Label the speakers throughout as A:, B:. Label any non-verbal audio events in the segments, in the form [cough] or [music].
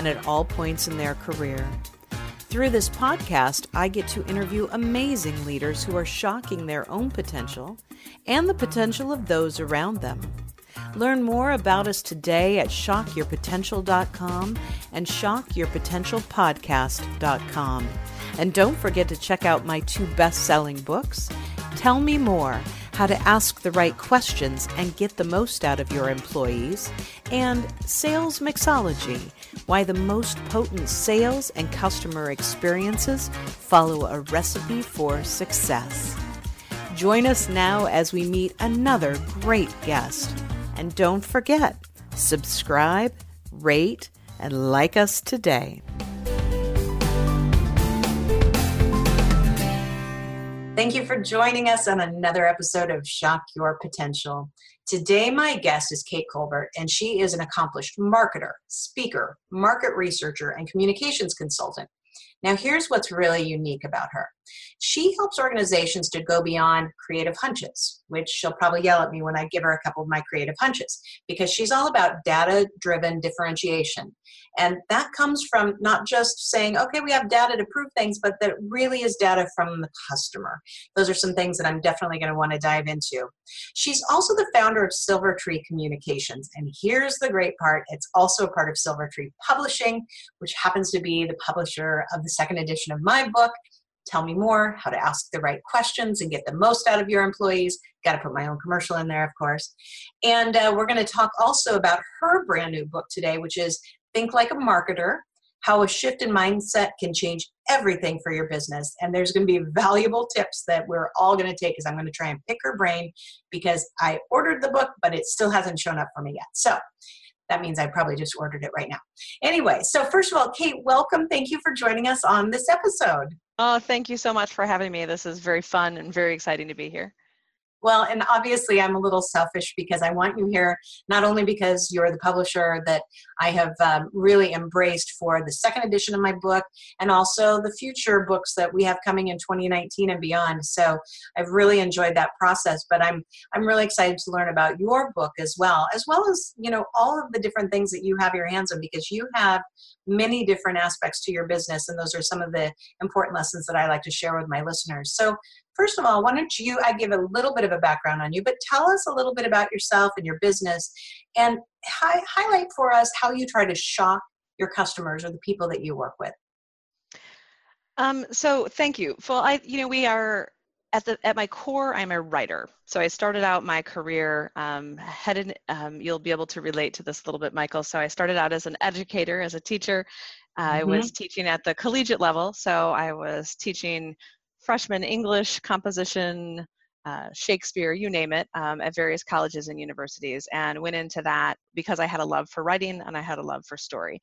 A: and at all points in their career. Through this podcast, I get to interview amazing leaders who are shocking their own potential and the potential of those around them. Learn more about us today at shockyourpotential.com and shockyourpotentialpodcast.com. And don't forget to check out my two best selling books Tell Me More how to ask the right questions and get the most out of your employees, and Sales Mixology why the most potent sales and customer experiences follow a recipe for success. Join us now as we meet another great guest. And don't forget, subscribe, rate, and like us today. Thank you for joining us on another episode of Shock Your Potential. Today, my guest is Kate Colbert, and she is an accomplished marketer, speaker, market researcher, and communications consultant. Now, here's what's really unique about her she helps organizations to go beyond creative hunches, which she'll probably yell at me when I give her a couple of my creative hunches, because she's all about data driven differentiation. And that comes from not just saying, okay, we have data to prove things, but that really is data from the customer. Those are some things that I'm definitely going to want to dive into. She's also the founder of Silver Tree Communications. And here's the great part it's also a part of Silver Tree Publishing, which happens to be the publisher of the second edition of my book tell me more, how to ask the right questions and get the most out of your employees. Got to put my own commercial in there, of course. And uh, we're going to talk also about her brand new book today, which is Think Like a Marketer How a Shift in Mindset Can Change Everything for Your Business. And there's going to be valuable tips that we're all going to take because I'm going to try and pick her brain because I ordered the book, but it still hasn't shown up for me yet. So, that means I probably just ordered it right now. Anyway, so first of all, Kate, welcome. Thank you for joining us on this episode.
B: Oh, thank you so much for having me. This is very fun and very exciting to be here.
A: Well, and obviously, I'm a little selfish because I want you here not only because you're the publisher that I have um, really embraced for the second edition of my book, and also the future books that we have coming in 2019 and beyond. So I've really enjoyed that process. But I'm I'm really excited to learn about your book as well, as well as you know all of the different things that you have your hands on because you have many different aspects to your business, and those are some of the important lessons that I like to share with my listeners. So first of all, why don't you, I give a little bit of a background on you, but tell us a little bit about yourself and your business and hi- highlight for us how you try to shock your customers or the people that you work with.
B: Um, so thank you. Well, I, you know, we are at the at my core, I'm a writer. So I started out my career um, headed. Um, you'll be able to relate to this a little bit, Michael. So I started out as an educator, as a teacher. Mm-hmm. I was teaching at the collegiate level. So I was teaching freshman English, composition, uh, Shakespeare, you name it, um, at various colleges and universities, and went into that because I had a love for writing and I had a love for story.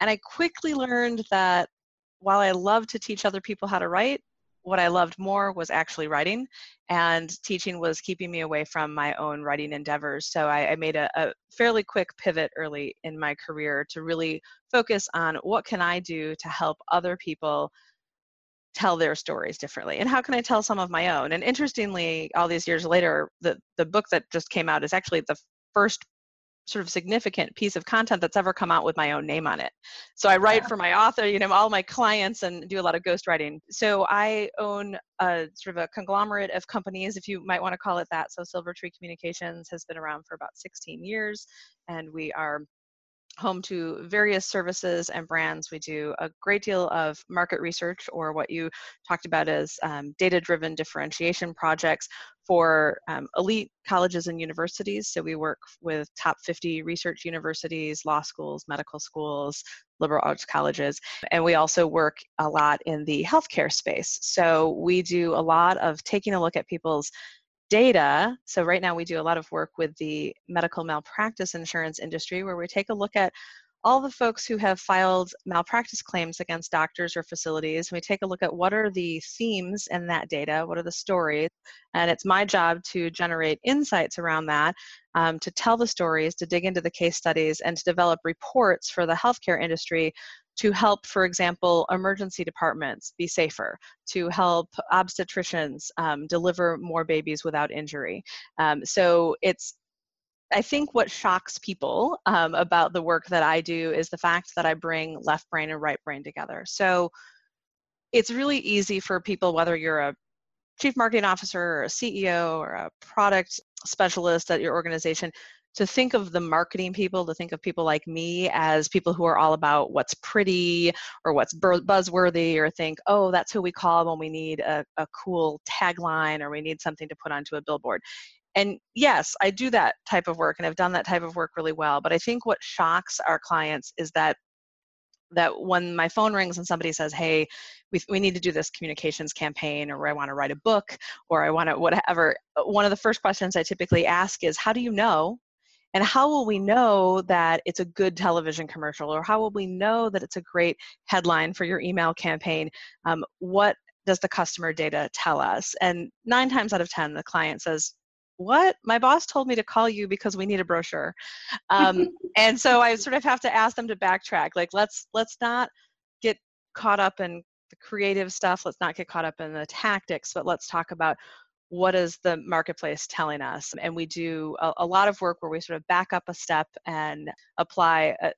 B: And I quickly learned that while I loved to teach other people how to write, what I loved more was actually writing, and teaching was keeping me away from my own writing endeavors. So I, I made a, a, fairly quick pivot early in my career to really focus on what can I do to help other people tell their stories differently and how can i tell some of my own and interestingly all these years later the the book that just came out is actually the first sort of significant piece of content that's ever come out with my own name on it. So I write yeah. for my author, you know, all my clients and do a lot of ghostwriting. So I own a sort of a conglomerate of companies, if you might want to call it that. So Silver Tree Communications has been around for about 16 years and we are home to various services and brands. We do a great deal of market research, or what you talked about as um, data driven differentiation projects for um, elite colleges and universities. So we work with top 50 research universities, law schools, medical schools, liberal arts colleges. And we also work a lot in the healthcare space. So we do a lot of taking a look at people's data. So right now we do a lot of work with the medical malpractice insurance industry where we take a look at all the folks who have filed malpractice claims against doctors or facilities. We take a look at what are the themes in that data, what are the stories, and it's my job to generate insights around that, um, to tell the stories, to dig into the case studies, and to develop reports for the healthcare industry to help, for example, emergency departments be safer, to help obstetricians um, deliver more babies without injury. Um, so it's I think what shocks people um, about the work that I do is the fact that I bring left brain and right brain together. So it's really easy for people, whether you're a chief marketing officer or a CEO or a product specialist at your organization, to think of the marketing people, to think of people like me as people who are all about what's pretty or what's buzzworthy, or think, oh, that's who we call when we need a, a cool tagline or we need something to put onto a billboard. And yes i do that type of work and i've done that type of work really well but i think what shocks our clients is that that when my phone rings and somebody says hey we, we need to do this communications campaign or i want to write a book or i want to whatever one of the first questions i typically ask is how do you know and how will we know that it's a good television commercial? Or how will we know that it's a great headline for your email campaign? Um, what does the customer data tell us? And nine times out of ten the client says what? My boss told me to call you because we need a brochure. Um, [laughs] and so i sort of have to ask them to backtrack like let's let's not get caught up in the creative stuff. Let's not get caught up in the tactics but let's talk about what is the marketplace telling us and we do a, a lot of work where we sort of back up a step and apply a,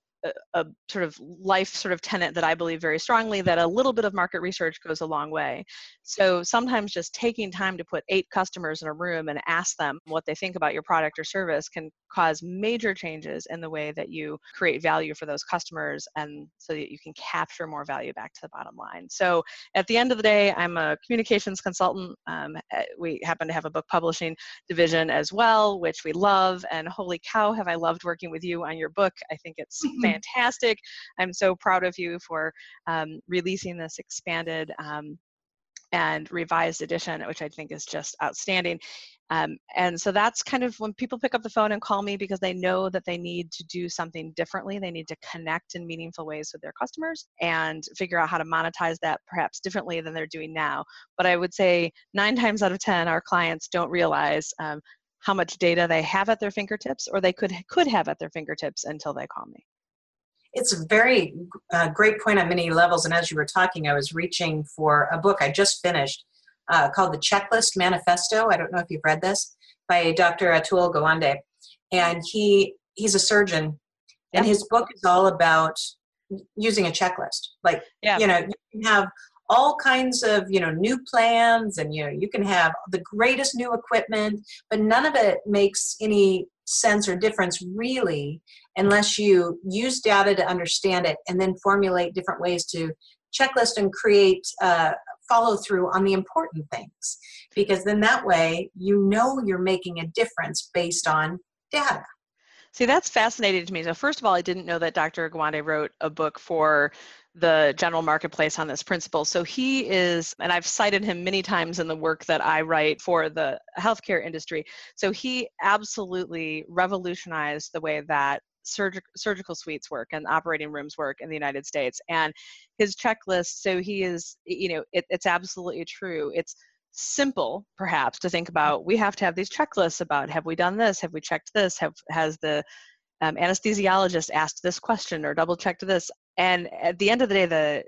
B: a, sort of life sort of tenet that I believe very strongly that a little bit of market research goes a long way. So sometimes just taking time to put eight customers in a room and ask them what they think about your product or service can cause major changes in the way that you create value for those customers and so that you can capture more value back to the bottom line. So at the end of the day, I'm a communications consultant. Um, eh, we happen to have a book publishing division as well, which we love. And holy cow, have I loved working with you on your book. I think it's [laughs] fantastic. I'm so proud of you for um, releasing this expanded um, and revised edition, which I think is just outstanding. Um, and so that's kind of when people pick up the phone and call me because they know that they need to do something differently. They need to connect in meaningful ways with their customers and figure out how to monetize that perhaps differently than they're doing now. But I would say nine [laughs] times out of 10, our clients don't realize um, how much data they have at their fingertips or they could could have at their fingertips until they call me
A: it's a very uh, great point on many levels. And as you were talking, I was reaching for a book I just finished uh, called The Checklist Manifesto. I don't know if you've read this by Dr. Atul Gawande. And he he's a surgeon, and his book is all about using a checklist. Like, yeah. you know, you can have all kinds of you know new plans and you know you can have the greatest new equipment but none of it makes any sense or difference really unless you use data to understand it and then formulate different ways to checklist and create uh, follow through on the important things because then that way you know you're making a difference based on data
B: See, that's fascinating to me. So, first of all, I didn't know that Dr. Gawande wrote a book for the general marketplace on this principle. So he is, and I've cited him many times in the work that I write for the healthcare industry. So he absolutely revolutionized the way that surg- surgical suites work and operating rooms work in the United States. And his checklist, so he is, you know, it, it's absolutely true. It's simple perhaps to think about we have to have these checklists about have we done this have we checked this have has the um, anesthesiologist asked this question or double checked this and at the end of the day the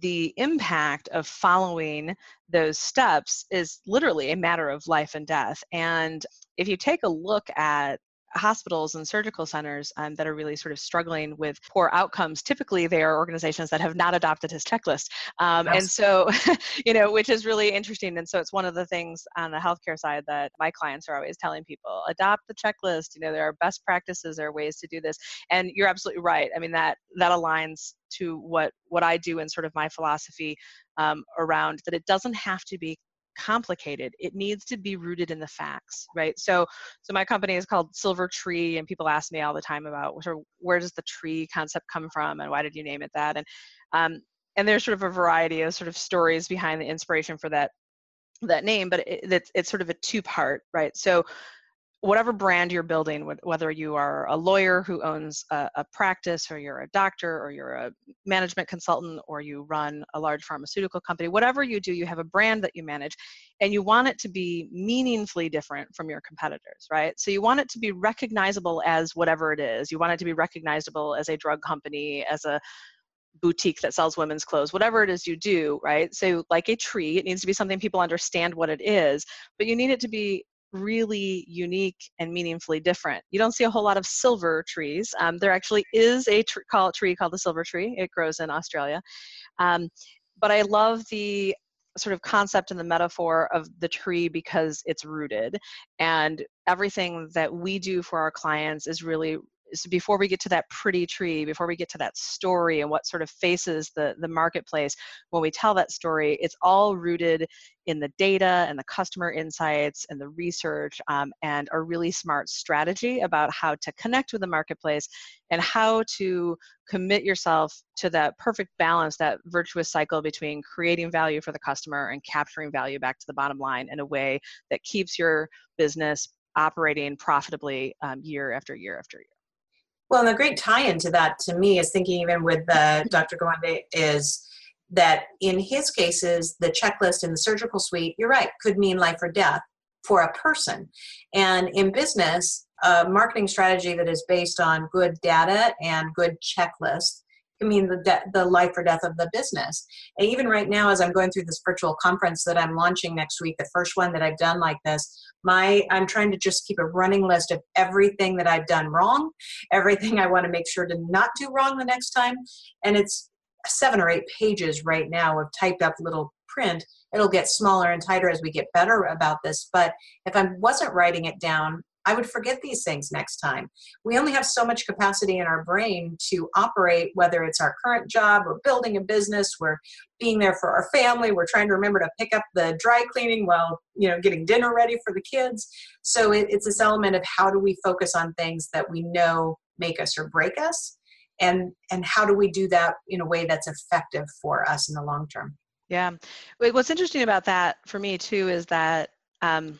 B: the impact of following those steps is literally a matter of life and death and if you take a look at hospitals and surgical centers um, that are really sort of struggling with poor outcomes typically they are organizations that have not adopted his checklist. Um, and so [laughs] you know which is really interesting and so it's one of the things on the healthcare side that my clients are always telling people adopt the checklist you know there are best practices there are ways to do this. And you're absolutely right i mean that that aligns to what what i do and sort of my philosophy um, around that it doesn't have to be complicated. It needs to be rooted in the facts right? So so my company is called silver tree and people ask me all the time about sort of where does the tree concept come from and why did you name it that? And um, and there's sort of a variety of sort of stories behind the inspiration for that that name but it, it's, it's sort of a two part right? So whatever brand you're building, whether you are a lawyer who owns a, a, practice, or you're a doctor, or you're a management consultant, or you run a large pharmaceutical company, whatever you do, you have a brand that you manage, and you want it to be meaningfully different from your competitors, right? So you want it to be recognizable as whatever it is. You want it to be recognizable as a drug company, as a boutique that sells women's clothes, whatever it is you do, right? So, like a tree, it needs to be something people understand what it is, but you need it to be really unique and meaningfully different. You don't see a whole lot of silver trees. Um, there actually is a tr- call, tree called the silver tree. It grows in Australia. Um, but I love the sort of concept and the metaphor of the tree because it's rooted. And everything that we do for our clients is really so before we get to that pretty tree before we get to that story and what sort of faces the the marketplace when we tell that story it's all rooted in the data and the customer insights and the research um, and a really smart strategy about how to connect with the marketplace and how to commit yourself to that perfect balance that virtuous cycle between creating value for the customer and capturing value back to the bottom line in a way that keeps your business operating profitably um, year after year after year
A: well, and the great tie-in to that to me is thinking even with uh, Dr. Gawande is that in his cases, the checklist in the surgical suite, you're right, could mean life or death for a person. And in business, a marketing strategy that is based on good data and good checklists can mean the, de- the life or death of the business. And even right now, as I'm going through this virtual conference that I'm launching next week, the first one that I've done like this, my I'm trying to just keep a running list of everything that I've done wrong, everything I want to make sure to not do wrong the next time. And it's seven or eight pages right now of typed up little print. It'll get smaller and tighter as we get better about this. But if I wasn't writing it down, I would forget these things next time. We only have so much capacity in our brain to operate, whether it's our current job, we're building a business, we're being there for our family, we're trying to remember to pick up the dry cleaning while you know getting dinner ready for the kids. So it, it's this element of how do we focus on things that we know make us or break us, and and how do we do that in a way that's effective for us in the long term.
B: Yeah, what's interesting about that for me too is that. Um,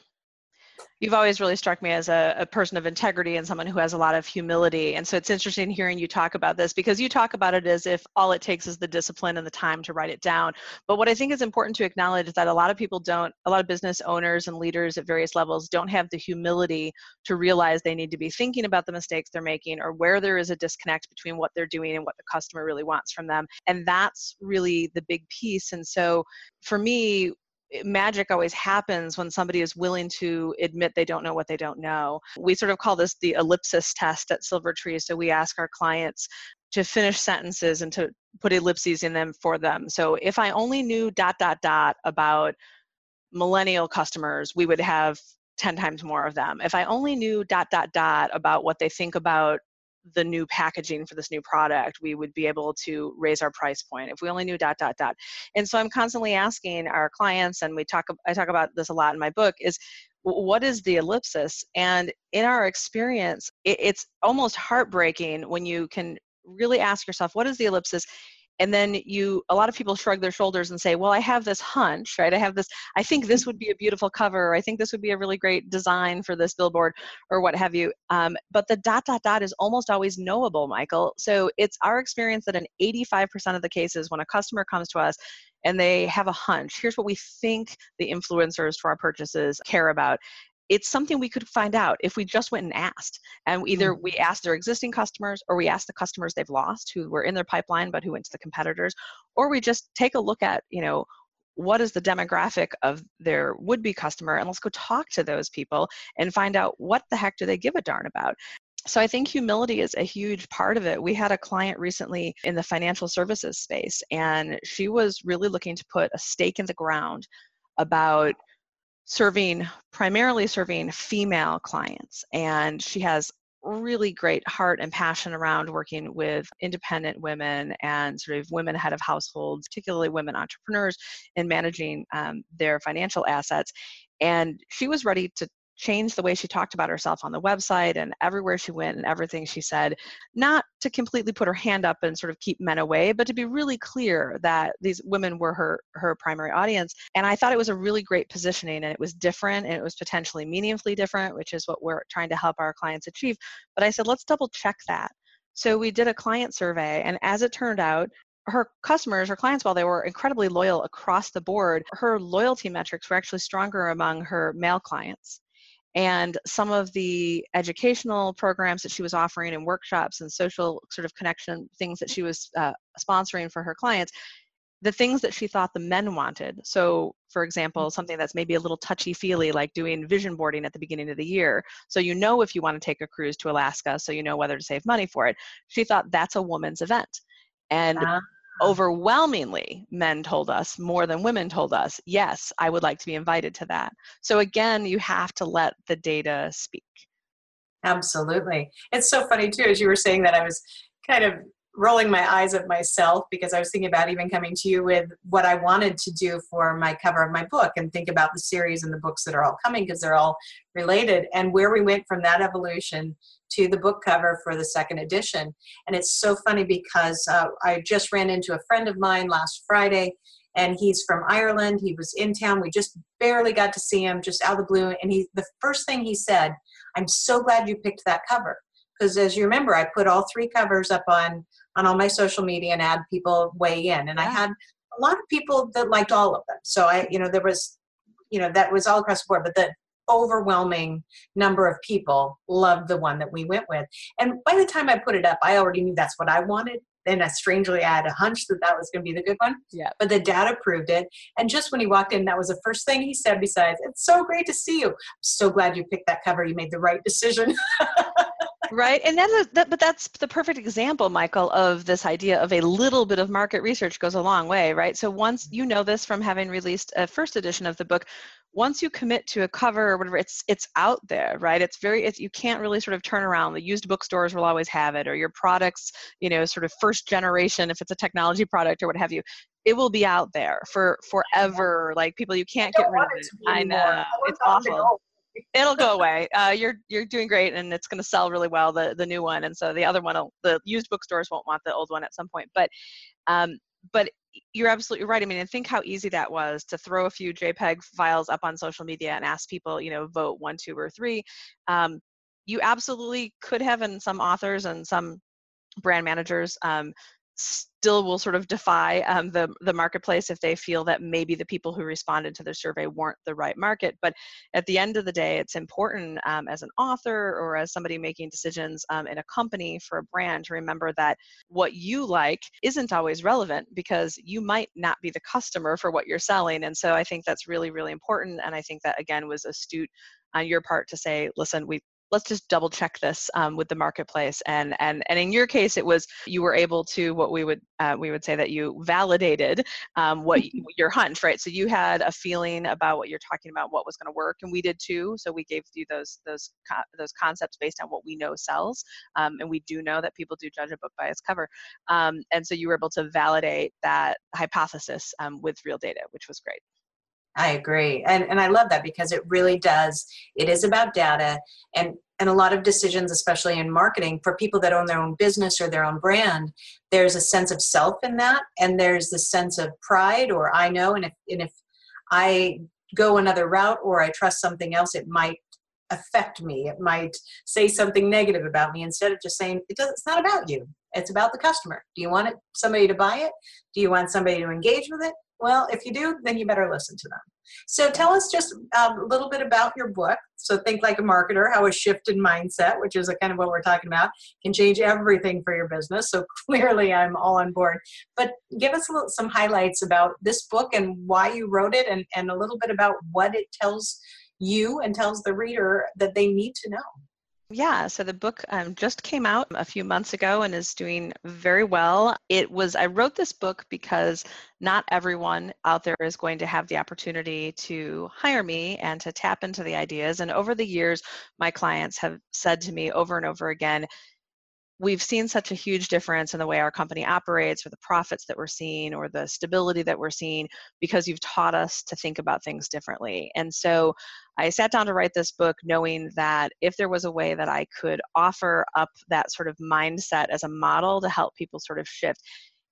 B: you've always really struck me as a, a, person of integrity and someone who has a lot of humility. And so it's interesting hearing you talk about this because you talk about it as if all it takes is the discipline and the time to write it down. But what I think is important to acknowledge is that a lot of people don't, a lot of business owners and leaders at various levels don't have the humility to realize they need to be thinking about the mistakes they're making or where there is a disconnect between what they're doing and what the customer really wants from them. And that's really the big piece. And so for me, Eh, magic always happens when somebody is willing to admit they don't know what they don't know. We sort of call this the ellipsis test at Silver Tree. So we ask our clients to finish sentences and to put ellipses in them for them. So if I only knew dot dot dot about millennial customers, we would have 10 times more of them. If I only knew dot dot dot about what they think about the new packaging for this new product, we would be able to raise our price point. If we only knew dot dot dot. And so I'm constantly asking our clients, and we talk I talk about this a lot in my book, is what is the ellipsis? And in our experience, it's almost heartbreaking when you can really ask yourself, what is the ellipsis? And then you a lot of people shrug their shoulders and say well i have this hunch right? I have this i think this would be a beautiful cover or i think this would be a really great design for this billboard or what have you. Um, but the dot dot dot is almost always knowable michael. So it's our experience that in 85% of the cases when a customer comes to us and they have a hunch here's what we think the influencers for our purchases care about it's something we could find out if we just went and asked and either mm-hmm. we asked their existing customers or we asked the customers they've lost who were in their pipeline but who went to the competitors or we just take a look at you know what is the demographic of their would-be customer and let's go talk to those people and find out what the heck do they give a darn about so I think humility is a huge part of it. We had a client recently in the financial services space, and she was really looking to put a stake in the ground about serving primarily serving female clients and she has really great heart and passion around working with independent women and sort of women head of households particularly women entrepreneurs in managing um, their financial assets. And she was ready to changed the way she talked about herself on the website and everywhere she went and everything she said, not to completely put her hand up and sort of keep men away, but to be really clear that these women were her her primary audience. And I thought it was a really great positioning and it was different and it was potentially meaningfully different, which is what we're trying to help our clients achieve. But I said, let's double check that. So we did a client survey, and as it turned out, her customers, her clients, while they were incredibly loyal across the board, her loyalty metrics were actually stronger among her male clients and some of the educational programs that she was offering and workshops and social sort of connection things that she was uh, sponsoring for her clients the things that she thought the men wanted. So for example something that's maybe a little touchy feely like doing vision boarding at the beginning of the year. So you know if you want to take a cruise to alaska so you know whether to save money for it. She thought that's a woman's event. And uh-huh Uh-huh. overwhelmingly men told us more than women told us yes i would like to be invited to that. So again you have to let the data speak.
A: Absolutely. It's so funny too as you were saying that i was kind of rolling my eyes at myself because I was thinking about even coming to you with what I wanted to do for my cover of my book and think about the series and the books that are all coming because they're all related and where we went from that evolution to the book cover for the second edition. And it's so funny because uh, I just ran into a friend of mine last Friday and he's from Ireland. He was in town. We just barely got to see him just out of the blue. And he, the first thing he said, I'm so glad you picked that cover. Because as you remember, I put all three covers up on on all my social media and had people weigh in. And I had a lot of people that liked all of them. So I, you know, there was, you know, that was all across the board. But the overwhelming number of people loved the one that we went with. And by the time I put it up, I already knew that's what I wanted. And uh, strangely, I had a hunch that that was going to be the good one.
B: Yeah.
A: But the data proved it. And just when he walked in, that was the first thing he said. Besides, "It's so great to see you. I'm so glad you picked that cover. You made the right decision." [laughs]
B: right? And that's that, but that's the perfect example michael of this idea of a little bit of market research goes a long way right? So once you know this from having released a first edition of the book once you commit to a cover or whatever it's it's out there right? It's very it's, you can't really sort of turn around. The used bookstores will always have it or your products you know sort of first generation if it's a technology product or what have you it will be out there for forever. Like people you can't get rid of it i know. It's awful it'll go away. Uh, you're you're doing great, and it's going to sell really well the the new one, and so the other one, the used bookstores won't want the old one at some point. But um, but you're absolutely right. I mean, and think how easy that was to throw a few JPEG files up on social media and ask people, you know, vote one, two, or three. Um, you absolutely could have, and some authors and some brand managers um, still will sort of defy um, the the marketplace if they feel that maybe the people who responded to their survey weren't the right market. But at the end of the day, it's important um, as an author or as somebody making decisions um, in a company for a brand to remember that what you like isn't always relevant because you might not be the customer for what you're selling. And so I think that's really really important. And I think that again was astute on your part to say, listen, we let's just double check this um, with the marketplace and and and in your case it was you were able to what we would uh, we would say that you validated um, what [laughs] your hunch right? So you had a feeling about what you're talking about what was going to work and we did too. So we gave you those those those concepts based on what we know sells um, and we do know that people do judge a book by its cover. Um, and so you were able to validate that hypothesis um, with real data which was great
A: I agree. And, and I love that because it really does. It is about data and, and a lot of decisions, especially in marketing, for people that own their own business or their own brand, there's a sense of self in that. And there's the sense of pride or I know. And if, and if I go another route or I trust something else, it might affect me. It might say something negative about me instead of just saying, it does, it's not about you. It's about the customer. Do you want it, somebody to buy it? Do you want somebody to engage with it? Well, if you do, then you better listen to them. So tell us just um, a little bit about your book. So think like a marketer, how a shift in mindset, which is a kind of what we're talking about, can change everything for your business. So [laughs] clearly I'm all on board. But give us little, some highlights about this book and why you wrote it and, and a little bit about what it tells you and tells the reader that they need to know.
B: Yeah, so the book um, just came out a few months ago and is doing very well. It was, I wrote this book because not everyone out there is going to have the opportunity to hire me and to tap into the ideas. And over the years, my clients have said to me over and over again, we've seen such a huge difference in the way our company operates or the profits that we're seeing or the stability that we're seeing because you've taught us to think about things differently. And so I sat down to write this book knowing that if there was a way that I could offer up that sort of mindset as a model to help people sort of shift,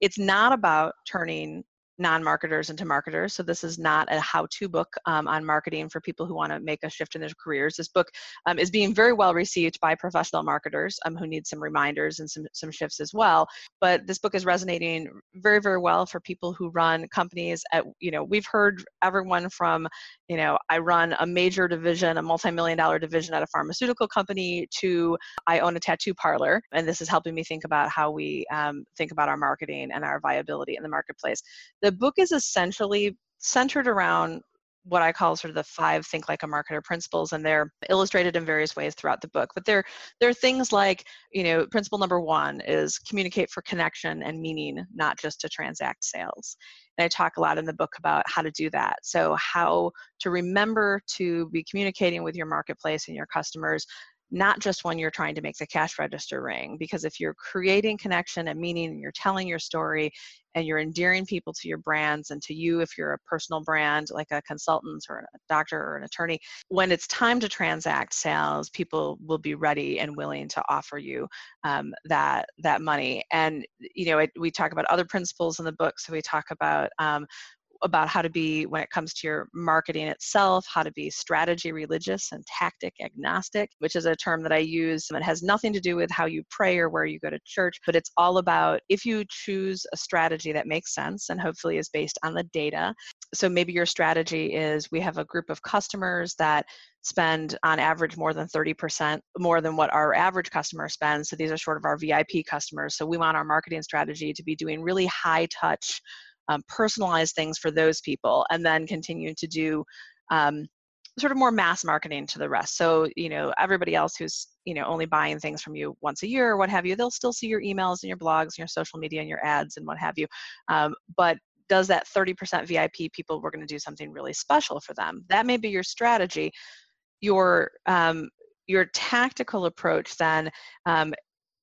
B: it's not about turning non-marketers into marketers. So this is not a how-to book um, on marketing for people who want to make a shift in their careers. This book um, is being very well received by professional marketers um, who need some reminders and some, some shifts as well. But this book is resonating very, very well for people who run companies at, you know, we've heard everyone from, you know, I run a major division, a multi-million dollar division at a pharmaceutical company to I own a tattoo parlor. And this is helping me think about how we um, think about our marketing and our viability in the marketplace the book is essentially centered around what I call sort of the five think like a marketer principles, and they're illustrated in various ways throughout the book. But there are things like, you know, principle number one is communicate for connection and meaning, not just to transact sales. And I talk a lot in the book about how to do that. So how to remember to be communicating with your marketplace and your customers not just when you're trying to make the cash register ring. Because if you're creating connection and meaning and you're telling your story and you're endearing people to your brands and to you if you're a personal brand like a consultant or a doctor or an attorney, when it's time to transact sales, people will be ready and willing to offer you um, that that money. And you know, it, we talk about other principles in the book. So we talk about um, about how to be, when it comes to your marketing itself, how to be strategy religious and tactic agnostic, which is a term that I use. And it has nothing to do with how you pray or where you go to church, but it's all about if you choose a strategy that makes sense and hopefully is based on the data. So maybe your strategy is we have a group of customers that spend on average more than 30% more than what our average customer spends. So these are sort of our VIP customers. So we want our marketing strategy to be doing really high touch um, personalize things for those people and then continue to do um, sort of more mass marketing to the rest. So you know everybody else who's you know only buying things from you once a year or what have you they'll still see your emails and your blogs and your social media and your ads and what have you. Um, but does that 30% vip people we're going to do something really special for them. That may be your strategy. Your um, your tactical approach then um,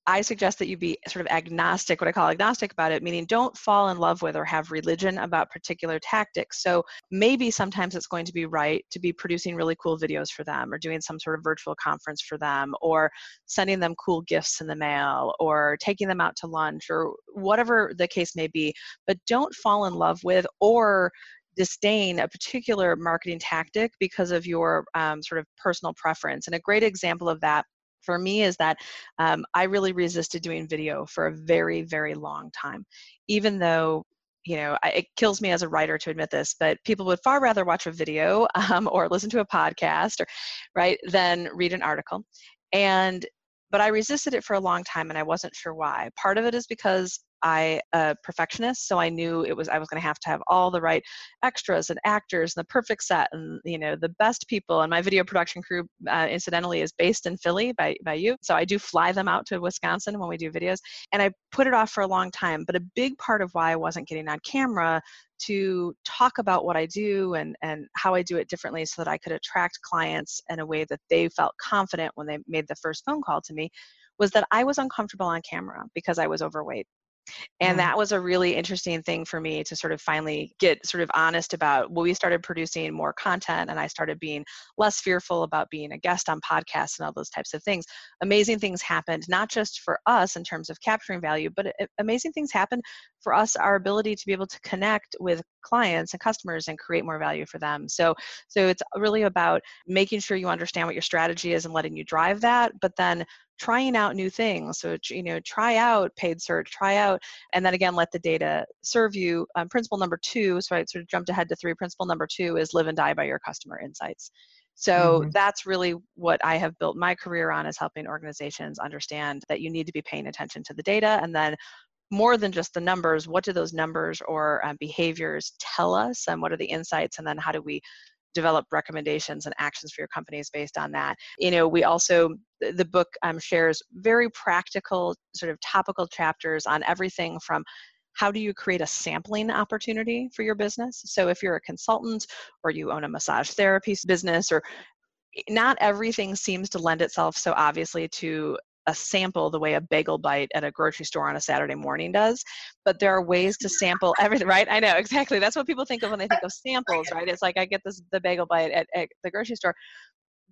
B: I suggest that you be sort of agnostic, what I call agnostic about it, meaning don't fall in love with or have religion about particular tactics. So maybe sometimes it's going to be right to be producing really cool videos for them or doing some sort of virtual conference for them or sending them cool gifts in the mail or taking them out to lunch or whatever the case may be. But don't fall in love with or disdain a particular marketing tactic because of your um, sort of personal preference. And a great example of that for me is that um, I really resisted doing video for a very, very long time, even though you know I, it kills me as a writer to admit this but people would far rather watch a video [laughs] um, or listen to a podcast or right than read an article. And but i resisted it for a long time and i wasn't sure why part of it is because I a perfectionist, so I knew it was I was going to have to have all the right extras and actors and the perfect set and you know the best people. And my video production crew, uh, incidentally, is based in Philly by by you, so I do fly them out to Wisconsin when we do videos. And I put it off for a long time. But a big part of why I wasn't getting on camera to talk about what I do and and how I do it differently, so that I could attract clients in a way that they felt confident when they made the first phone call to me was that I was uncomfortable on camera because I was overweight. And mm. that was a really interesting thing for me to sort of finally get sort of honest about. Well, we started producing more content and I started being less fearful about being a guest on podcasts and all those types of things. Amazing things happened, not just for us in terms of capturing value, but it, amazing things happened for us, our ability to be able to connect with clients and customers and create more value for them. So, so it's really about making sure you understand what your strategy is and letting you drive that, but then trying out new things. So, you know, try out paid search, try out, and then again, let the data serve you. Um, principle number two, so I sort of jumped ahead to three. Principle number two is live and die by your customer insights. So mm-hmm. that's really what I have built my career on is helping organizations understand that you need to be paying attention to the data and then more than just the numbers, what do those numbers or um, behaviors tell us and what are the insights and then how do we develop recommendations and actions for your companies based on that. You know, we also, the book um, shares very practical, sort of topical chapters on everything from how do you create a sampling opportunity for your business? So if you're a consultant or you own a massage therapy business or not everything seems to lend itself so obviously to a sample the way a bagel bite at a grocery store on a Saturday morning does, but there are ways to sample everything, right? I know exactly. That's what people think of when they think of samples, right? It's like I get this the bagel bite at, at the grocery store,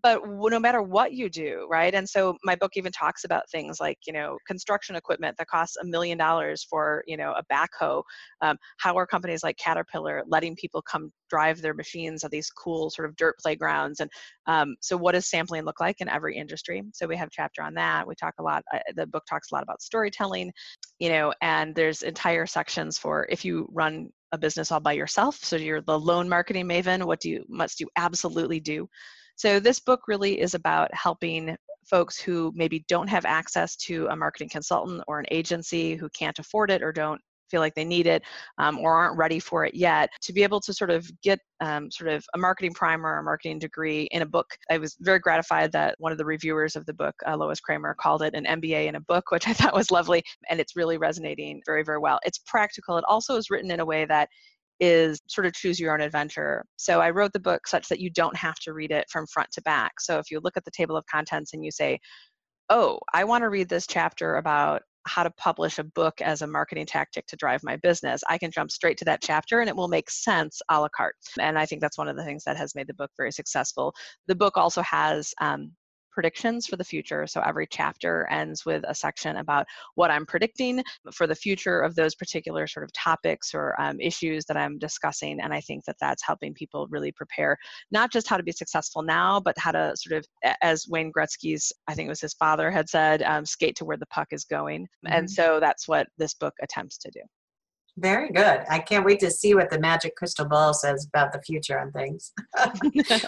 B: but no matter what you do right? And so my book even talks about things like you know construction equipment that costs a million dollars for you know a backhoe um, how are companies like caterpillar letting people come drive their machines at these cool sort of dirt playgrounds? And um, so what does sampling look like in every industry? So we have a chapter on that. We talk a lot uh, the book talks a lot about storytelling you know and there's entire sections for if you run a business all by yourself so you're the lone marketing maven what do you must you absolutely do so this book really is about helping folks who maybe don't have access to a marketing consultant or an agency who can't afford it or don't feel like they need it um, or aren't ready for it yet to be able to sort of get um, sort of a marketing primer or a marketing degree in a book. I was very gratified that one of the reviewers of the book uh, lois kramer called it an mba in a book which i [laughs] thought was lovely and it's really resonating very very well. It's practical. It also is written in a way that is sort of choose your own adventure. So I wrote the book such that you don't have to read it from front to back. So if you look at the table of contents and you say, oh, I want to read this chapter about how to publish a book as a marketing tactic to drive my business, I can jump straight to that chapter and it will make sense a la carte. And I think that's one of the things that has made the book very successful. The book also has um, predictions for the future. So every chapter ends with a section about what I'm predicting for the future of those particular sort of topics or um, issues that I'm discussing. And I think that that's helping people really prepare not just how to be successful now, but how to sort of, as Wayne Gretzky's, I think it was his father had said, um, skate to where the puck is going. Mm-hmm. And so that's what this book attempts to do.
A: Very good. I can't wait to see what the magic crystal ball says about the future on things. [laughs] [laughs]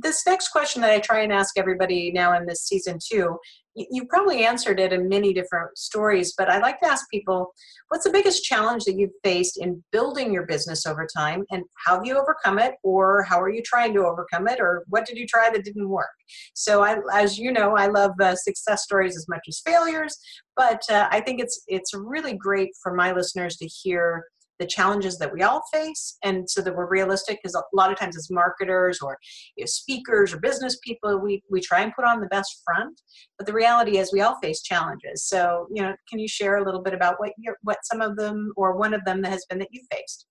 A: this next question that I try and ask everybody now in this season two, you probably answered it in many different stories, but I like to ask people what's the biggest challenge that you've faced in building your business over time and how have you overcome it or how are you trying to overcome it or what did you try that didn't work? So I, as you know, I love uh, success stories as much as failures, but uh, I think it's, it's really great for my listeners to hear the challenges that we all face and so that we're realistic because a lot of times as marketers or you know, speakers or business people we, we try and put on the best front but the reality is we all face challenges. So you know can you share a little bit about what your what some of them or one of them that has been that you faced?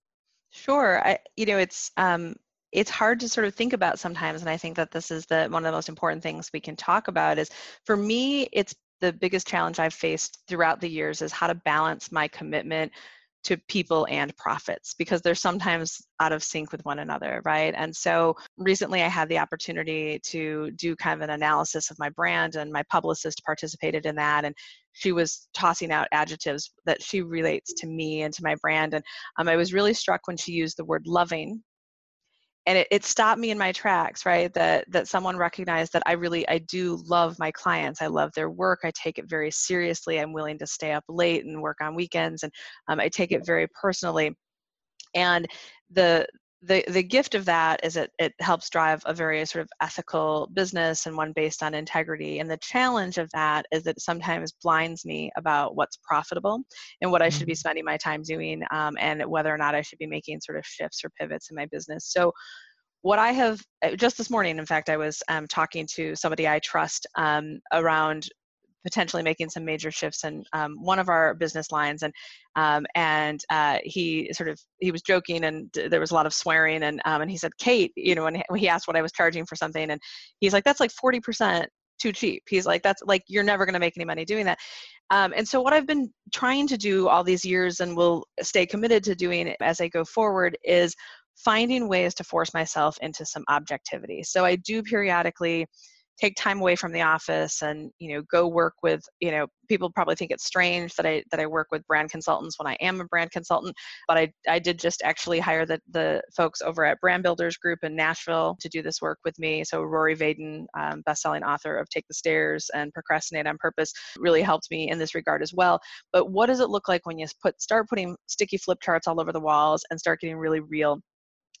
B: Sure. I you know it's um it's hard to sort of think about sometimes and i think that this is the one of the most important things we can talk about is for me it's the biggest challenge i've faced throughout the years is how to balance my commitment to people and profits because they're sometimes out of sync with one another, right? And so recently I had the opportunity to do kind of an analysis of my brand, and my publicist participated in that. And she was tossing out adjectives that she relates to me and to my brand. And um, I was really struck when she used the word loving and it, it stopped me in my tracks right that that someone recognized that i really i do love my clients i love their work i take it very seriously i'm willing to stay up late and work on weekends and um, i take it very personally. And the the the gift of that is it it helps drive a very sort of ethical business and one based on integrity and the challenge of that is that it sometimes blinds me about what's profitable and what i should be mm-hmm. spending my time doing um, and whether or not i should be making sort of shifts or pivots in my business so what I have uh, just this morning, in fact, I was um, talking to somebody I trust um, around potentially making some major shifts in um, one of our business lines and um, and uh, he sort of he was joking and there was a lot of swearing and um, and he said kate you know when he asked what i was charging for something and he's like that's like 40% too cheap. He's like that's like you're never going to make any money doing that. Um, and so what i've been trying to do all these years and will stay committed to doing as i go forward is finding ways to force myself into some objectivity. So i do periodically take time away from the office and you know go work with you know people probably think it's strange that i that i work with brand consultants when i am a brand consultant but i i did just actually hire the the folks over at brand builders group in nashville to do this work with me. So rory vaden um, best-selling author of take the stairs and procrastinate on purpose really helped me in this regard as well. But what does it look like when you put start putting sticky flip charts all over the walls and start getting really real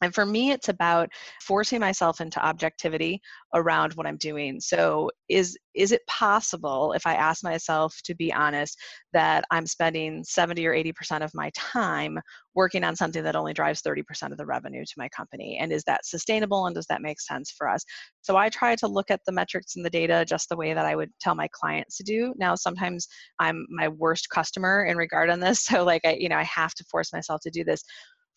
B: And for me, it's about forcing myself into objectivity around what I'm doing. So, is is it possible, if I ask myself to be honest, that I'm spending 70 or 80% of my time working on something that only drives 30% of the revenue to my company? And is that sustainable? And does that make sense for us? So, I try to look at the metrics and the data just the way that I would tell my clients to do. Now, sometimes I'm my worst customer in regard on this, [laughs] so like I, you know, I have to force myself to do this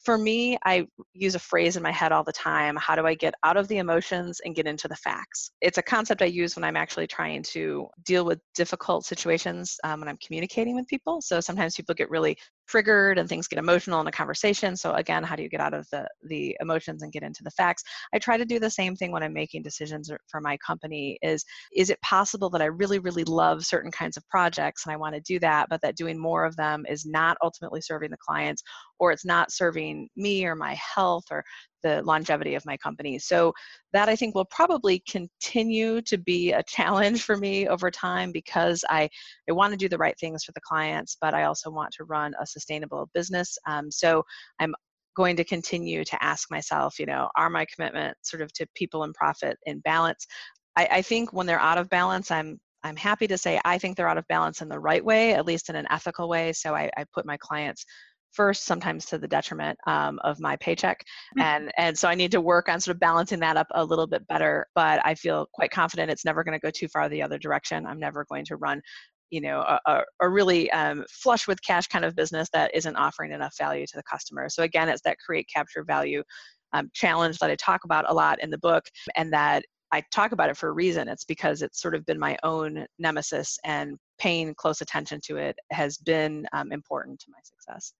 B: for me, I use a phrase in my head all the time how do I get out of the emotions and get into the facts? It's a concept I use when I'm actually trying to deal with difficult situations um, when I'm communicating with people. So sometimes people get really triggered and things get emotional in a conversation. So again, how do you get out of the the emotions and get into the facts? I try to do the same thing when I'm making decisions for my company is is it possible that I really really love certain kinds of projects and I want to do that, but that doing more of them is not ultimately serving the clients or it's not serving me or my health or the longevity of my company. So that I think will probably continue to be a challenge for me over time because I, I want to do the right things for the clients, but I also want to run a sustainable business. Um, so I'm going to continue to ask myself, you know, are my commitments sort of to people and profit in balance? I, I think when they're out of balance, I'm I'm happy to say I think they're out of balance in the right way, at least in an ethical way. So I, I put my clients first, sometimes to the detriment um, of my paycheck. [laughs] And, and so I need to work on sort of balancing that up a little bit better. But I feel quite confident it's never going to go too far the other direction. I'm never going to run you know a, a really um, flush with cash kind of business that isn't offering enough value to the customer so again it's that create capture value um, challenge that i talk about a lot in the book and that I talk about it for a reason. It's because it's sort of been my own nemesis, and paying close attention to it has been um, important to my success.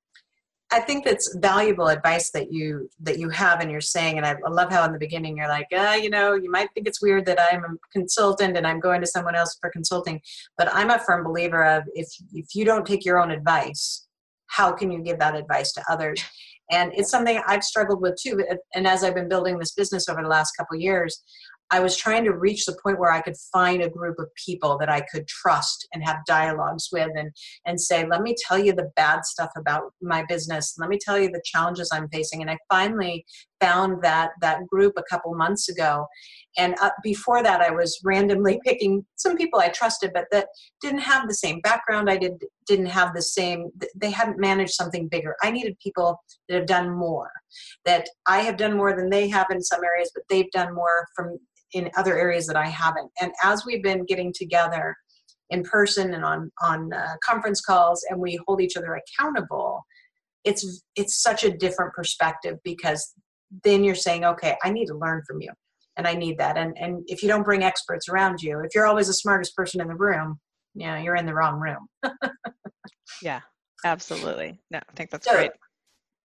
A: I think that's valuable advice that you that you have and you're saying, and I love how in the beginning you're like, uh, you know, you might think it's weird that I'm a consultant and I'm going to someone else for consulting, but I'm a firm believer of if if you don't take your own advice, how can you give that advice to others? And it's something I've struggled with too. And as I've been building this business over the last couple years, I was trying to reach the point where I could find a group of people that I could trust and have dialogues with and, and say, let me tell you the bad stuff about my business. Let me tell you the challenges I'm facing. And I finally found that, that group a couple months ago. And uh, before that, I was randomly [laughs] picking some people I trusted, but that didn't have the same background. I did, didn't have the same, they hadn't managed something bigger. I needed people that have done more, that I have done more than they have in some areas, but they've done more from in other areas that I haven't. And as we've been getting together in person and on on uh, conference calls, and we hold each other accountable, it's it's such a different perspective because then you're saying, okay, I need to learn from you, and I need that. And and if you don't bring experts around you, if you're always the smartest person in the room, you know, you're in the wrong room.
B: yeah, absolutely. No, I think that's so, great.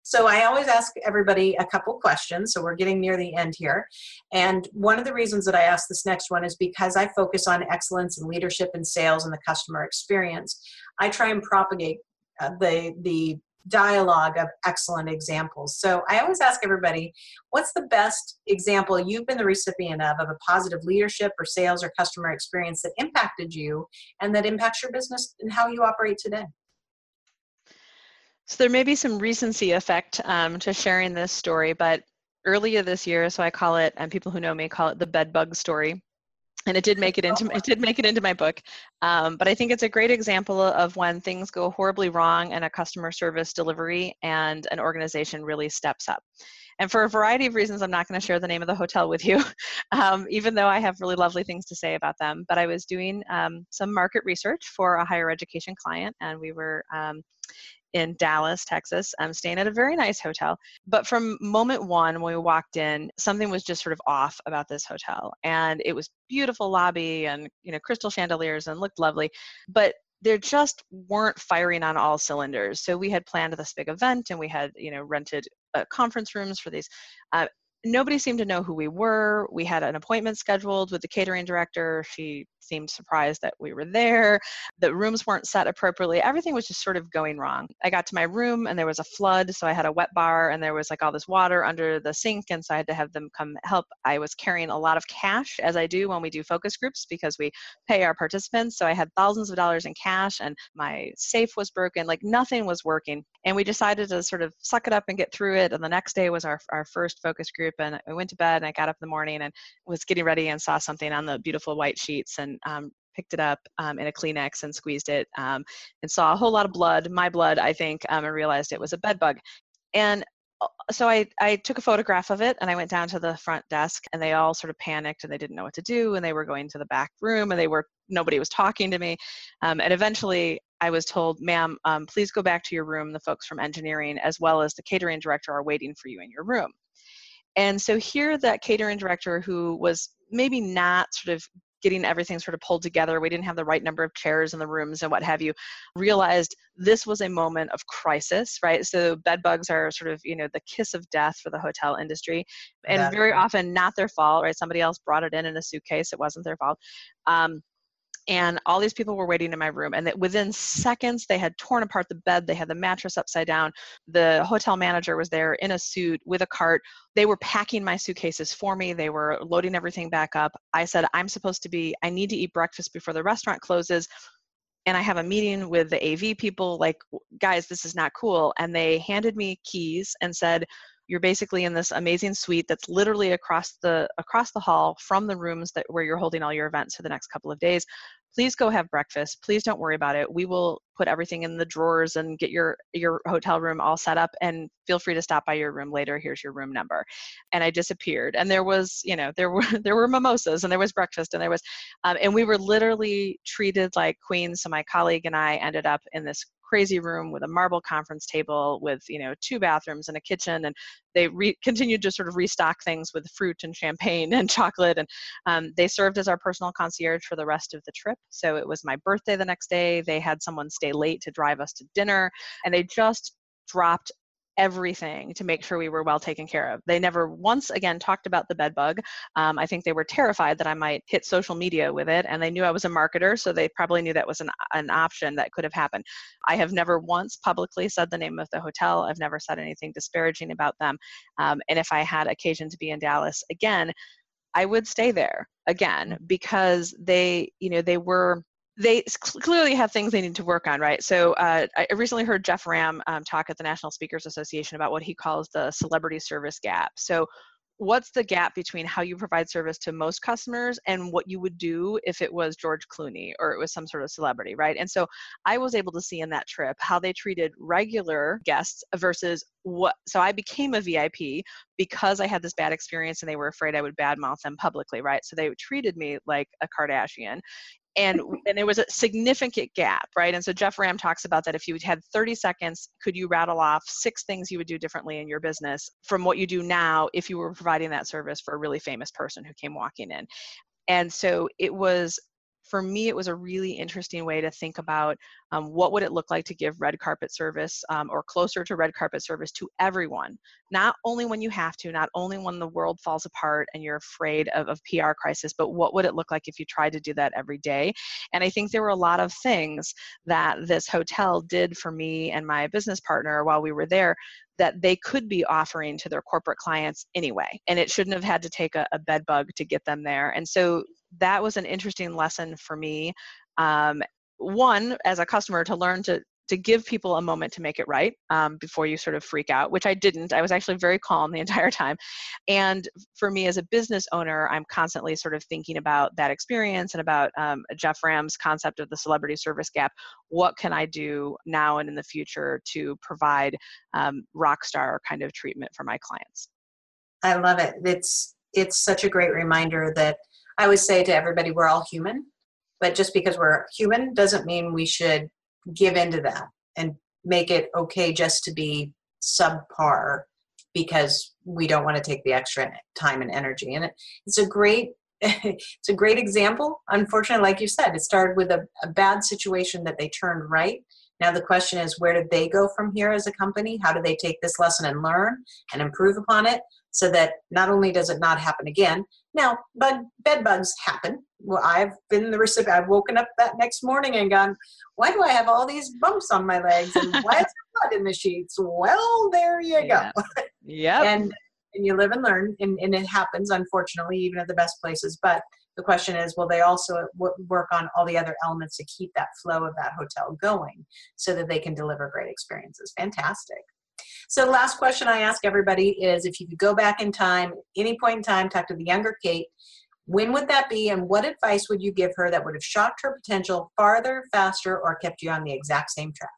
A: So I always ask everybody a couple questions. So we're getting near the end here. And one of the reasons that I ask this next one is because I focus on excellence and leadership and sales and the customer experience. I try and propagate uh, the the dialogue of excellent examples. So I always ask everybody, what's the best example you've been the recipient of of a positive leadership or sales or customer experience that impacted you and that impacts your business and how you operate today?
B: So there may be some recency effect um, to sharing this story, but earlier this year, so I call it, and people who know me call it the bed bug story. And it did make it into it did make it into my book, um, but I think it's a great example of when things go horribly wrong in a customer service delivery and an organization really steps up. And for a variety of reasons, I'm not going to share the name of the hotel with you, [laughs] um, even though I have really lovely things to say about them. But I was doing um, some market research for a higher education client, and we were um, in Dallas, Texas. I'm staying at a very nice hotel. But from moment one, when we walked in, something was just sort of off about this hotel. And it was beautiful lobby and, you know, crystal chandeliers and looked lovely. But there just weren't firing on all cylinders. So we had planned this big event and we had, you know, rented uh, conference rooms for these. Uh, nobody seemed to know who we were. We had an appointment scheduled with the catering director. She seemed surprised that we were there. The rooms weren't set appropriately. Everything was just sort of going wrong. I got to my room and there was a flood, so I had a wet bar and there was like all this water under the sink, and so I had to have them come help. I was carrying a lot of cash, as I do when we do focus groups, because we pay our participants. So I had thousands of dollars in cash, and my safe was broken. Like nothing was working. And we decided to sort of suck it up and get through it. And the next day was our, our first focus group. And I went to bed and I got up in the morning and was getting ready and saw something on the beautiful white sheets and um, picked it up um, in a Kleenex and squeezed it um, and saw a whole lot of blood, my blood, I think, um, and realized it was a bed bug. And uh, so I, I took a photograph of it and I went down to the front desk and they all sort of panicked and they didn't know what to do and they were going to the back room and they were nobody was talking to me um, and eventually I was told, ma'am, um, please go back to your room. The folks from engineering, as well as the catering director, are waiting for you in your room. And so here, that catering director who was maybe not sort of getting everything sort of pulled together, we didn't have the right number of chairs in the rooms and what have you, realized this was a moment of crisis, right? So bed bugs are sort of, you know, the kiss of death for the hotel industry and very often not their fault, right? Somebody else brought it in in a suitcase. It wasn't their fault. Um, and all these people were waiting in my room and that within seconds they had torn apart the bed they had the mattress upside down the hotel manager was there in a suit with a cart. They were packing my suitcases for me they were loading everything back up. I said i'm supposed to be i need to eat breakfast before the restaurant closes and I have a meeting with the AV people, like, guys, this is not cool. And they handed me keys and said, you're basically in this amazing suite that's literally across the across the hall from the rooms that where you're holding all your events for the next couple of days please go have breakfast. Please don't worry about it. We will put everything in the drawers and get your your hotel room all set up and feel free to stop by your room later. Here's your room number. And i disappeared. And there was you know there were [laughs] there were mimosas and there was breakfast and there was um, and we were literally treated like queens. So my colleague and i ended up in this crazy room with a marble conference table with you know two bathrooms and a kitchen and they re- continued to sort of restock things with fruit and champagne [laughs] and chocolate and um, they served as our personal concierge for the rest of the trip. So it was my birthday the next day. They had someone stay late to drive us to dinner and they just dropped everything to make sure we were well taken care of. They never once again talked about the bed bug. Um, I think they were terrified that I might hit social media with it, and they knew I was a marketer, so they probably knew that was an, an option that could have happened. I have never once publicly said the name of the hotel. I've never said anything disparaging about them. Um, and if I had occasion to be in Dallas again, I would stay there again because they, you know, they were they clearly have things they need to work on, right? So uh, I recently heard Jeff Ram um, talk at the National Speakers Association about what he calls the celebrity service gap. So what's the gap between how you provide service to most customers and what you would do if it was George Clooney or it was some sort of celebrity, right? And so I was able to see in that trip how they treated regular guests versus what so I became a VIP because I had this bad experience and they were afraid I would badmouth them publicly, right? So they treated me like a Kardashian and and there was a significant gap right? And so jeff ram talks about that if you had 30 seconds could you rattle off six things you would do differently in your business from what you do now if you were providing that service for a really famous person who came walking in? And so it was for me, it was a really interesting way to think about um, what would it look like to give red carpet service um, or closer to red carpet service to everyone, not only when you have to, not only when the world falls apart and you're afraid of, of PR crisis, but what would it look like if you tried to do that every day? And I think there were a lot of things that this hotel did for me and my business partner while we were there that they could be offering to their corporate clients anyway. And it shouldn't have had to take a, a bed bug to get them there. And so that was an interesting lesson for me. Um, one, as a customer, to learn to to give people a moment to make it right um, before you sort of freak out, which I didn't. I was actually very calm the [laughs] entire time. And for me as a business owner, I'm constantly sort of thinking about that experience and about um, Jeff Ram's concept of the celebrity service gap. What can I do now and in the future to provide um, rock star kind of treatment for my clients?
A: I love it. It's it's such a great reminder that I always say to everybody, we're all human, but just because we're human doesn't mean we should give into that and make it okay just to be subpar because we don't want to take the extra time and energy. And it, it's a great [laughs] it's a great example. Unfortunately, like you said, it started with a, a bad situation that they turned right. Now the question is, where did they go from here as a company? How do they take this lesson and learn and improve upon it? So that not only does it not happen again, now bed, bed bugs happen, well, I've been the recipient. I've woken up that next morning and gone, why do I have all these bumps on my legs? And why is there blood in the sheets? Well, there you
B: yeah.
A: go.
B: Yeah.
A: and and you live and learn, and, and it happens, unfortunately, even at the best places. But the question is, will they also work on all the other elements to keep that flow of that hotel going so that they can deliver great experiences? Fantastic. So, the last question I ask everybody is if you could go back in time, any point in time, talk to the younger Kate, when would that be, and what advice would you give her that would have shocked her potential farther, faster, or kept you on the exact same track?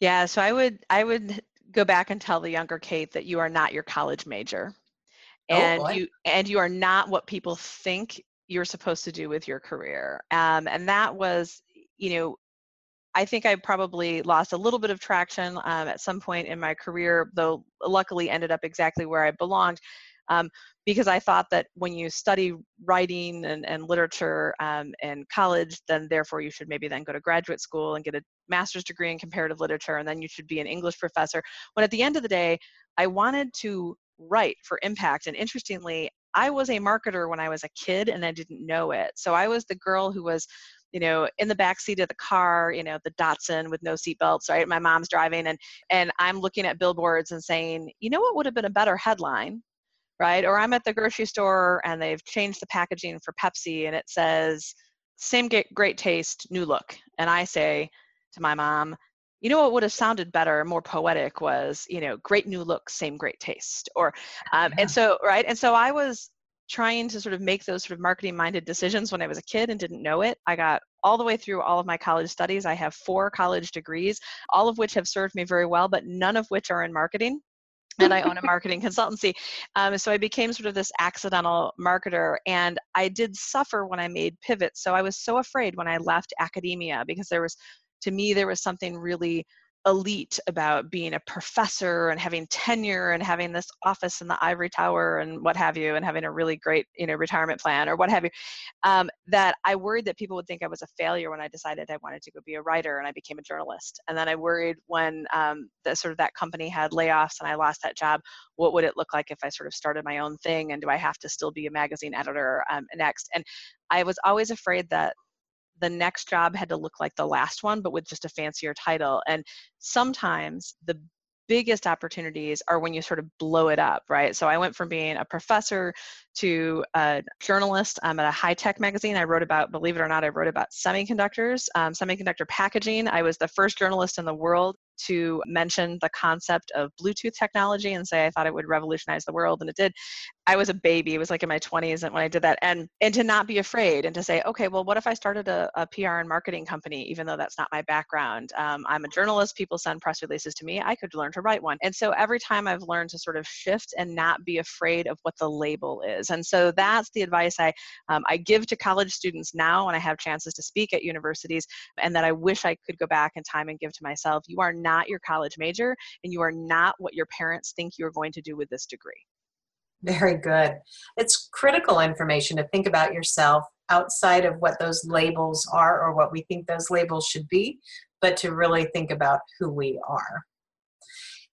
B: Yeah, so I would I would go back and tell the younger Kate that you are not your college major,
A: Oh,
B: and
A: boy.
B: you and you are not what people think you're supposed to do with your career. Um, and that was, you know, I think I probably lost a little bit of traction um, at some point in my career, though luckily ended up exactly where I belonged. Um, because I thought that when you study writing and, and literature um, in college, then therefore you should maybe then go to graduate school and get a master's degree in comparative literature, and then you should be an English professor. When at the end of the day, I wanted to write for impact. And interestingly, I was a marketer when I was a kid and I didn't know it. So I was the girl who was you know in the back seat of the car you know the datsun with no seatbelts right my mom's driving and and i'm looking at billboards and saying you know what would have been a better headline right? Or I'm at the grocery store and they've changed the packaging for Pepsi and it says, same great taste, new look. And I say to my mom, you know what would have sounded better, more poetic was, you know, great new look, same great taste. Or, um,
A: Yeah.
B: and so, right? And so I was trying to sort of make those sort of marketing minded decisions when I was a kid and didn't know it. I got all the way through all of my college studies. I have four college degrees, all of which have served me very well, but none of which are in marketing and I own a marketing [laughs] consultancy. Um, so I became sort of this accidental marketer, and I did suffer when I made pivots. So I was so afraid when I left academia because there was, to me, there was something really elite about being a professor and having tenure and having this office in the ivory tower and what have you and having a really great you know retirement plan or what have you um, that i worried that people would think i was a failure when i decided i wanted to go be a writer and i became a journalist. And then i worried when um, the sort of that company had layoffs and i lost that job what would it look like if i sort of started my own thing and do i have to still be a magazine editor um, next? And i was always afraid that the next job had to look like the last one, but with just a fancier title. And sometimes the biggest opportunities are when you sort of blow it up, right? So I went from being a professor to a journalist I'm at a high tech magazine. I wrote about, believe it or not, I wrote about semiconductors, um, semiconductor packaging. I was the first journalist in the world to mention the concept of Bluetooth technology and say I thought it would revolutionize the world, and it did. I was a baby; it was like in my 20s when I did that, and and to not be afraid and to say, okay, well, what if I started a, a PR and marketing company, even though that's not my background? Um, I'm a journalist; people send press releases to me. I could learn to write one, and so every time I've learned to sort of shift and not be afraid of what the label is, and so that's the advice I um, I give to college students now when I have chances to speak at universities, and that I wish I could go back in time and give to myself. You are not your college major and you are not what your parents think you're going to do with this degree.
A: Very good. It's critical information to think about yourself outside of what those labels are or what we think those labels should be, but to really think about who we are.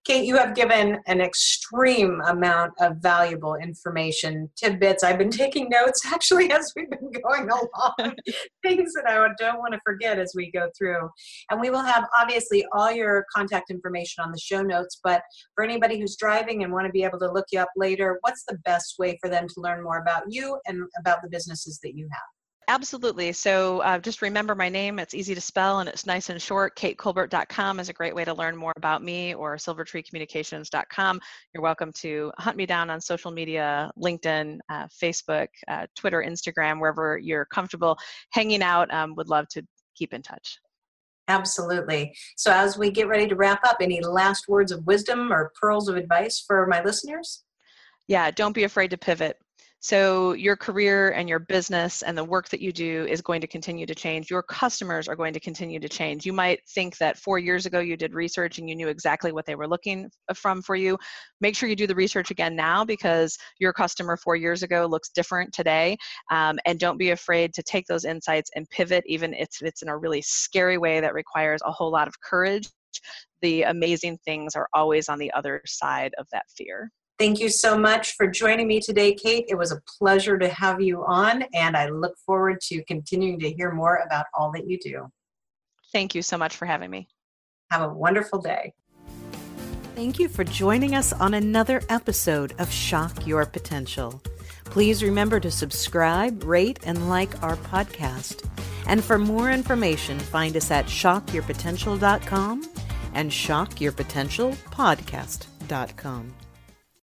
A: Kate, you have given an extreme amount of valuable information, tidbits. I've been taking notes [laughs] actually as we've been going along, [laughs] things that I don't want to forget as we go through. And we will have obviously all your contact information on the show notes. But for anybody who's driving and want to be able to look you up later, what's the best way for them to learn more about you and about the businesses that you have?
B: Absolutely. So uh, just remember my name. It's easy to spell and it's nice and short. KateColbert.com is a great way to learn more about me or silvertreecommunications.com. You're welcome to hunt me down on social media, LinkedIn, uh, Facebook, uh, Twitter, Instagram, wherever you're comfortable hanging out. Um, would love to keep in touch.
A: Absolutely. So as we get ready to wrap up, any last words of wisdom or pearls of advice for my listeners?
B: Yeah, don't be afraid to pivot. So your career and your business and the work that you do is going to continue to change. Your customers are going to continue to change. You might think that four years ago you did research and you knew exactly what they were looking from for you. Make sure you do the research again now because your customer four years ago looks different today. Um, and don't be afraid to take those insights and pivot, even if it's in a really scary way that requires a whole lot of courage. The amazing things are always on the other side of that fear.
A: Thank you so much for joining me today, Kate. It was a pleasure to have you on, and I look forward to continuing to hear more about all that you do.
B: Thank you so much for having me.
A: Have a wonderful day.
C: Thank you for joining us on another episode of Shock Your Potential. Please remember to subscribe, rate, and like our podcast. And for more information, find us at shockyourpotential.com and shockyourpotentialpodcast.com.